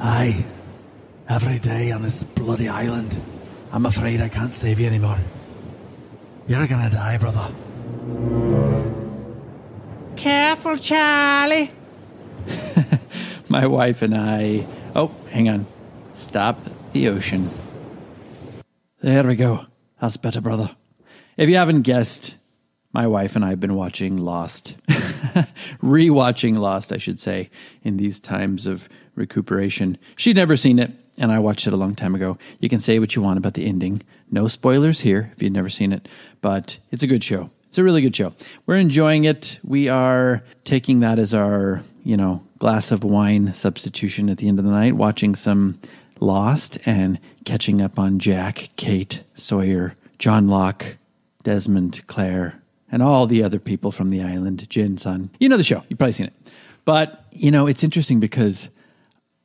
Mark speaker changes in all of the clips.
Speaker 1: Aye. Every day on this bloody island. I'm afraid I can't save you anymore. You're gonna die, brother.
Speaker 2: Careful, Charlie.
Speaker 3: My wife and I. Oh, hang on. Stop the ocean. There we go. That's better, brother. If you haven't guessed, my wife and I have been watching Lost. Rewatching Lost, I should say, in these times of recuperation. She'd never seen it, and I watched it a long time ago. You can say what you want about the ending. No spoilers here if you've never seen it, but it's a good show. It's a really good show. We're enjoying it. We are taking that as our, you know, glass of wine substitution at the end of the night, watching some Lost and catching up on Jack, Kate, Sawyer, John Locke, Desmond, Claire, and all the other people from the island, Jin, Sun. You know the show. You've probably seen it. But, you know, it's interesting because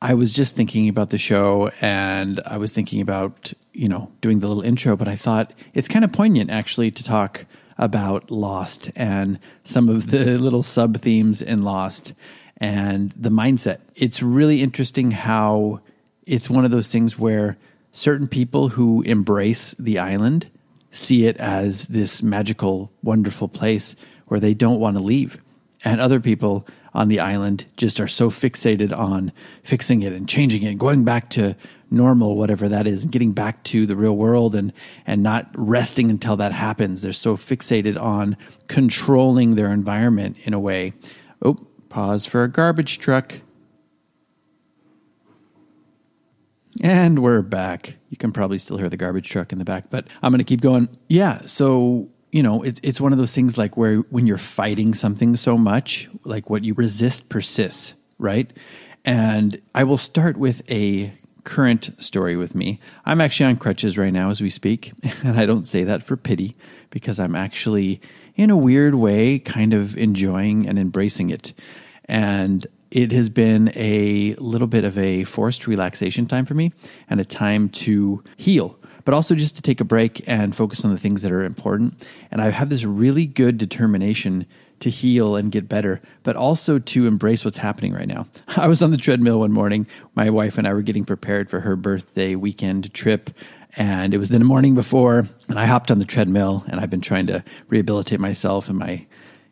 Speaker 3: I was just thinking about the show and I was thinking about, you know, doing the little intro, but I thought it's kind of poignant actually to talk about Lost and some of the little sub themes in Lost and the mindset. It's really interesting how it's one of those things where certain people who embrace the island see it as this magical, wonderful place where they don't want to leave. And other people on the island just are so fixated on fixing it and changing it and going back to normal, whatever that is, and getting back to the real world and, and not resting until that happens. They're so fixated on controlling their environment in a way. Oh, pause for a garbage truck. And we're back. You can probably still hear the garbage truck in the back, but I'm going to keep going. Yeah. So, you know, it's, it's one of those things like where when you're fighting something so much, like what you resist persists, right? And I will start with a current story with me. I'm actually on crutches right now as we speak. And I don't say that for pity because I'm actually, in a weird way, kind of enjoying and embracing it. And it has been a little bit of a forced relaxation time for me and a time to heal, but also just to take a break and focus on the things that are important. And I've had this really good determination to heal and get better, but also to embrace what's happening right now. I was on the treadmill one morning. My wife and I were getting prepared for her birthday weekend trip. And it was the morning before, and I hopped on the treadmill, and I've been trying to rehabilitate myself and my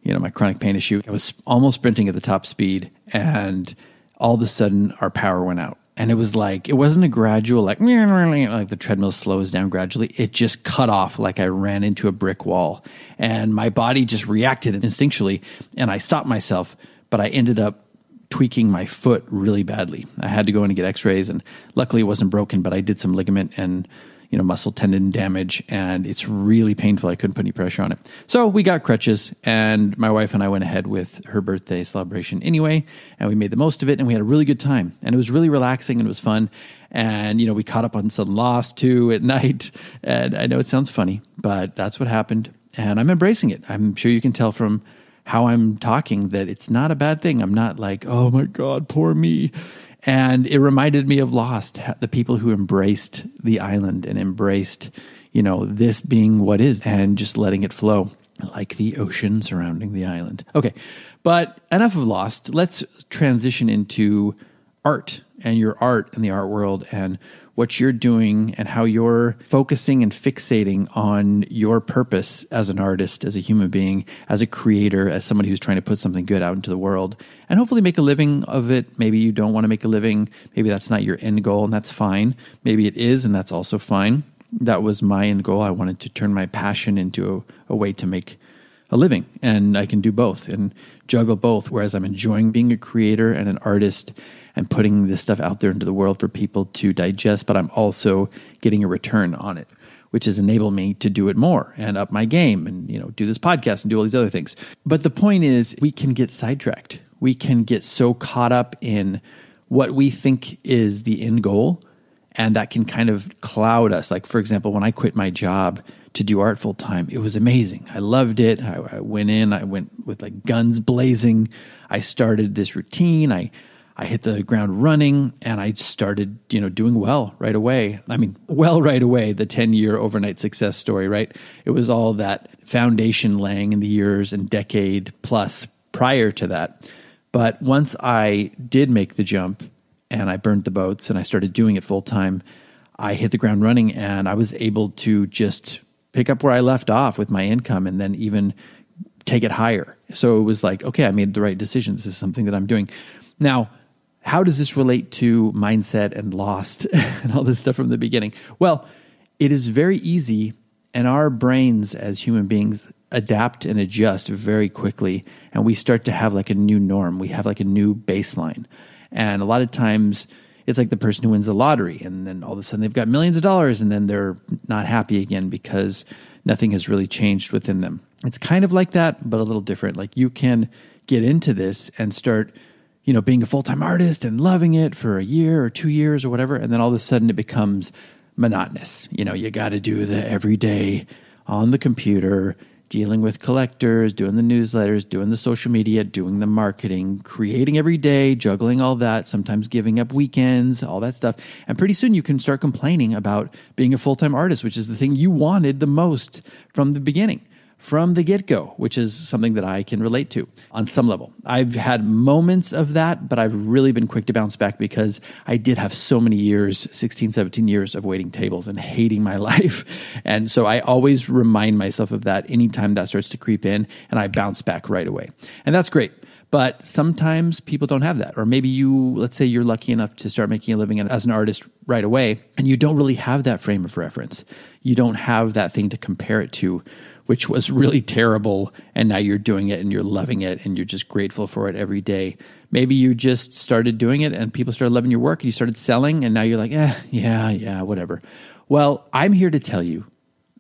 Speaker 3: you know, my chronic pain issue. I was almost sprinting at the top speed, and all of a sudden, our power went out. And it was like, it wasn't a gradual, like, like the treadmill slows down gradually. It just cut off like I ran into a brick wall. And my body just reacted instinctually. And I stopped myself, but I ended up tweaking my foot really badly. I had to go in and get x rays. And luckily, it wasn't broken, but I did some ligament and you know, muscle tendon damage, and it's really painful. I couldn't put any pressure on it. So we got crutches, and my wife and I went ahead with her birthday celebration anyway, and we made the most of it, and we had a really good time, and it was really relaxing and it was fun. And you know, we caught up on some Lost too at night, and I know it sounds funny, but that's what happened, and I'm embracing it. I'm sure you can tell from how I'm talking that it's not a bad thing. I'm not like, oh my God, poor me. And it reminded me of Lost, the people who embraced the island and embraced, you know, this being what is and just letting it flow like the ocean surrounding the island. Okay, but enough of Lost. Let's transition into art and your art and the art world and what you're doing and how you're focusing and fixating on your purpose as an artist, as a human being, as a creator, as somebody who's trying to put something good out into the world and hopefully make a living of it. Maybe you don't want to make a living. Maybe that's not your end goal, and that's fine. Maybe it is, and that's also fine. That was my end goal. I wanted to turn my passion into a, a way to make a living, and I can do both and juggle both. Whereas I'm enjoying being a creator and an artist and putting this stuff out there into the world for people to digest, but I'm also getting a return on it, which has enabled me to do it more and up my game and, you know, do this podcast and do all these other things. But the point is, we can get sidetracked. We can get so caught up in what we think is the end goal, and that can kind of cloud us. Like, for example, when I quit my job, to do art full time. It was amazing. I loved it. I, I, went in, I went with like guns blazing. I started this routine. I I hit the ground running and I started, you know, doing well right away. I mean, well right away, the 10 year overnight success story, right? It was all that foundation laying in the years and decade plus prior to that. But once I did make the jump and I burned the boats and I started doing it full time, I hit the ground running and I was able to just pick up where I left off with my income and then even take it higher. So it was like, okay, I made the right decision. This is something that I'm doing. Now, how does this relate to mindset and lost and all this stuff from the beginning? Well, it is very easy, and our brains as human beings adapt and adjust very quickly, and we start to have like a new norm. We have like a new baseline. And a lot of times, it's like the person who wins the lottery, and then all of a sudden they've got millions of dollars, and then they're not happy again because nothing has really changed within them. It's kind of like that, but a little different. Like you can get into this and start you know, being a full time artist and loving it for a year or two years or whatever. And then all of a sudden it becomes monotonous. You know, you got to do the everyday on the computer, dealing with collectors, doing the newsletters, doing the social media, doing the marketing, creating every day, juggling all that, sometimes giving up weekends, all that stuff. And pretty soon you can start complaining about being a full time artist, which is the thing you wanted the most from the beginning from the get go, which is something that I can relate to on some level. I've had moments of that, but I've really been quick to bounce back because I did have so many years 16, 17 years of waiting tables and hating my life. And so I always remind myself of that anytime that starts to creep in, and I bounce back right away. And that's great. But sometimes people don't have that. Or maybe you, let's say you're lucky enough to start making a living as an artist right away, and you don't really have that frame of reference. You don't have that thing to compare it to which was really terrible. And now you're doing it and you're loving it and you're just grateful for it every day. Maybe you just started doing it and people started loving your work and you started selling and now you're like, eh, yeah, yeah, whatever. Well, I'm here to tell you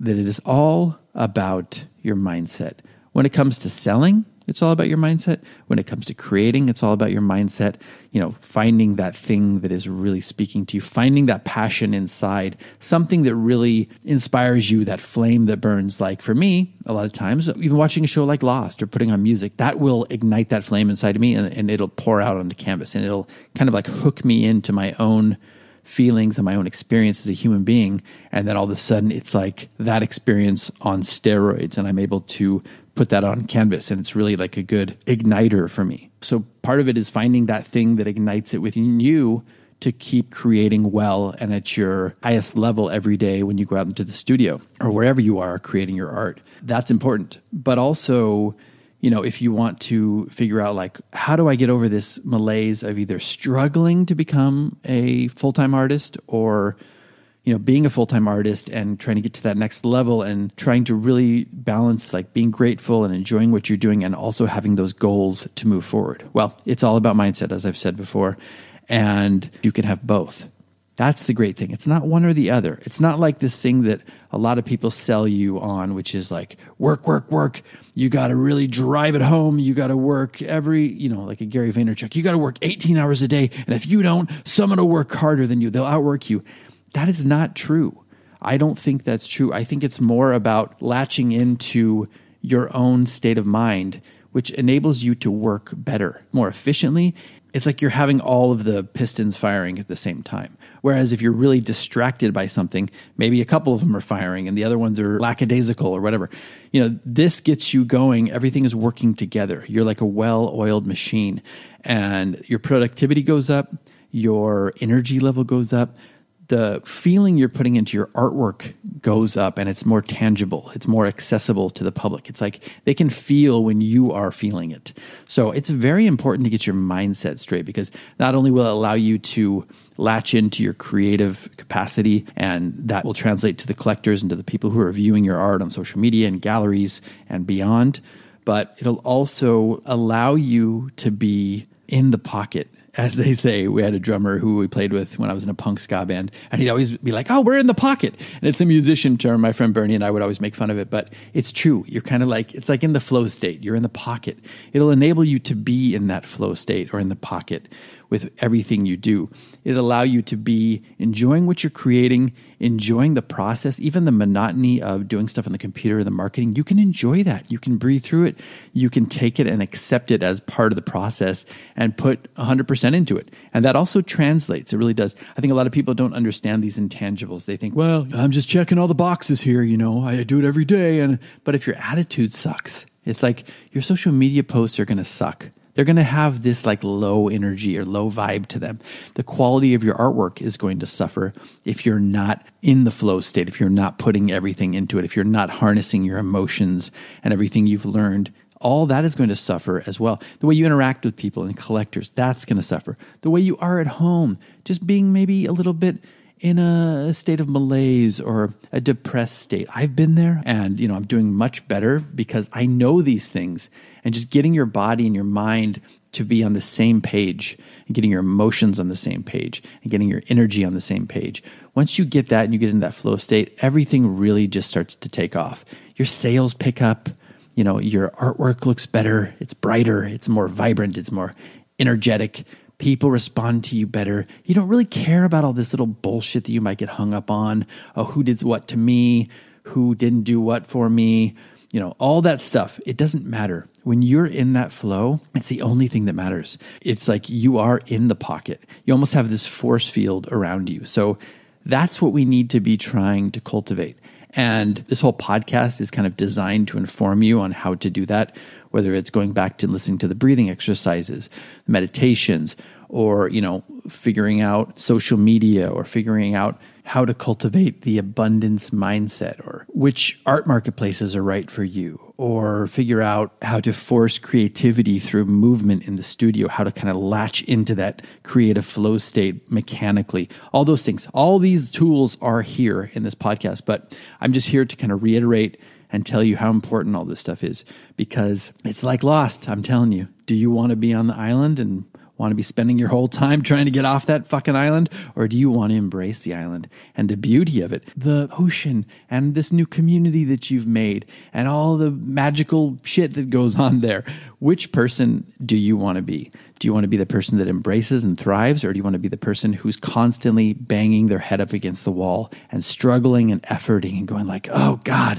Speaker 3: that it is all about your mindset. When it comes to selling, it's all about your mindset. When it comes to creating, it's all about your mindset. You know, finding that thing that is really speaking to you, finding that passion inside, something that really inspires you, that flame that burns. Like for me, a lot of times, even watching a show like Lost or putting on music, that will ignite that flame inside of me and, and it'll pour out onto canvas and it'll kind of like hook me into my own feelings and my own experience as a human being. And then all of a sudden, it's like that experience on steroids, and I'm able to put that on canvas and it's really like a good igniter for me. So part of it is finding that thing that ignites it within you to keep creating well and at your highest level every day when you go out into the studio or wherever you are creating your art. That's important. But also, you know, if you want to figure out like how do I get over this malaise of either struggling to become a full-time artist or you know, being a full time artist and trying to get to that next level and trying to really balance like being grateful and enjoying what you're doing and also having those goals to move forward. Well, it's all about mindset, as I've said before, and you can have both. That's the great thing. It's not one or the other. It's not like this thing that a lot of people sell you on, which is like work, work, work. You got to really drive it home. You got to work every, you know, like a Gary Vaynerchuk. You got to work 18 hours a day. And if you don't, someone will work harder than you. They'll outwork you. That is not true. I don't think that's true. I think it's more about latching into your own state of mind, which enables you to work better, more efficiently. It's like you're having all of the pistons firing at the same time. Whereas if you're really distracted by something, maybe a couple of them are firing and the other ones are lackadaisical or whatever. You know, this gets you going. Everything is working together. You're like a well oiled machine and your productivity goes up, your energy level goes up the feeling you're putting into your artwork goes up and it's more tangible. It's more accessible to the public. It's like they can feel when you are feeling it. So it's very important to get your mindset straight because not only will it allow you to latch into your creative capacity and that will translate to the collectors and to the people who are viewing your art on social media and galleries and beyond, but it'll also allow you to be in the pocket as they say, we had a drummer who we played with when I was in a punk ska band, and he'd always be like, "Oh, we're in the pocket," and it's a musician term. My friend Bernie and I would always make fun of it, but it's true. You're kind of like it's like in the flow state. You're in the pocket. It'll enable you to be in that flow state or in the pocket with everything you do. It allow you to be enjoying what you're creating, enjoying the process, even the monotony of doing stuff on the computer the marketing. You can enjoy that. You can breathe through it. You can take it and accept it as part of the process and put 100% into it. And that also translates. It really does. I think a lot of people don't understand these intangibles. They think, well, I'm just checking all the boxes here, you know, I do it every day and but if your attitude sucks, it's like your social media posts are going to suck they're going to have this like low energy or low vibe to them. The quality of your artwork is going to suffer if you're not in the flow state, if you're not putting everything into it, if you're not harnessing your emotions and everything you've learned. All that is going to suffer as well. The way you interact with people and collectors, that's going to suffer. The way you are at home, just being maybe a little bit in a state of malaise or a depressed state. I've been there and you know, I'm doing much better because I know these things and just getting your body and your mind to be on the same page and getting your emotions on the same page and getting your energy on the same page. Once you get that and you get in that flow state, everything really just starts to take off. Your sales pick up, you know, your artwork looks better, it's brighter, it's more vibrant, it's more energetic. People respond to you better. You don't really care about all this little bullshit that you might get hung up on. Oh, who did what to me? Who didn't do what for me? you know, all that stuff, it doesn't matter. When you're in that flow, it's the only thing that matters. It's like you are in the pocket. You almost have this force field around you. So that's what we need to be trying to cultivate. And this whole podcast is kind of designed to inform you on how to do that, whether it's going back to listening to the breathing exercises, meditations, or, you know, figuring out social media or figuring out how to cultivate the abundance mindset or which art marketplaces are right for you or figure out how to force creativity through movement in the studio how to kind of latch into that creative flow state mechanically. All those things. All these tools are here in this podcast but i'm just here to kind of reiterate and tell you how important all this stuff is because it's like lost i'm telling you. Do you want to be on the island and want to be spending your whole time trying to get off that fucking island? Or do you want to embrace the island and the beauty of it, the ocean and this new community that you've made and all the magical shit that goes on there? Which person do you want to be? Do you want to be the person that embraces and thrives, or do you want to be the person who's constantly banging their head up against the wall and struggling and efforting and going like, oh God,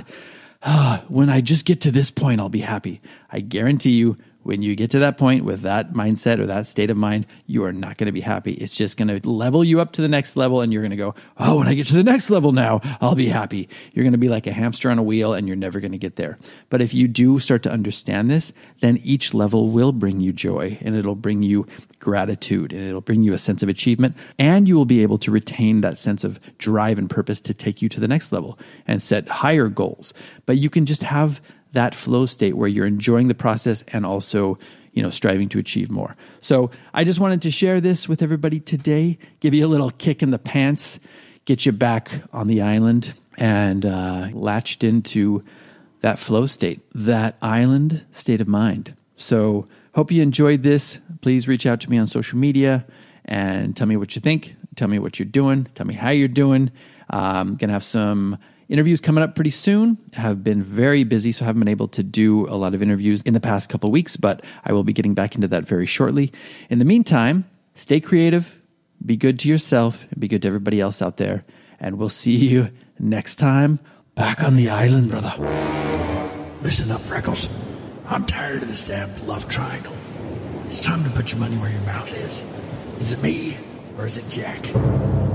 Speaker 3: when I just get to this point, I'll be happy? I guarantee you, when you get to that point with that mindset or that state of mind, you are not going to be happy. It's just going to level you up to the next level and you're going to go, Oh, when I get to the next level now, I'll be happy. You're going to be like a hamster on a wheel and you're never going to get there. But if you do start to understand this, then each level will bring you joy and it'll bring you gratitude and it'll bring you a sense of achievement and you will be able to retain that sense of drive and purpose to take you to the next level and set higher goals. But you can just have that flow state where you're enjoying the process and also you know striving to achieve more. So i just wanted to share this with everybody today give you a little kick in the pants get you back on the island and uh, latched into that flow state that island state of mind. So hope you enjoyed this. Please reach out to me on social media and tell me what you think. Tell me what you're doing. Tell me how you're doing. I'm um, gonna have some Interviews coming up pretty soon. Have been very busy, so haven't been able to do a lot of interviews in the past couple weeks, but I will be getting back into that very shortly. In the meantime, stay creative, be good to yourself, and be good to everybody else out there. And we'll see you next time
Speaker 1: back on the island, brother. Listen up, Freckles. I'm tired of this damn love triangle. It's time to put your money where your mouth is. Is it me or is it Jack?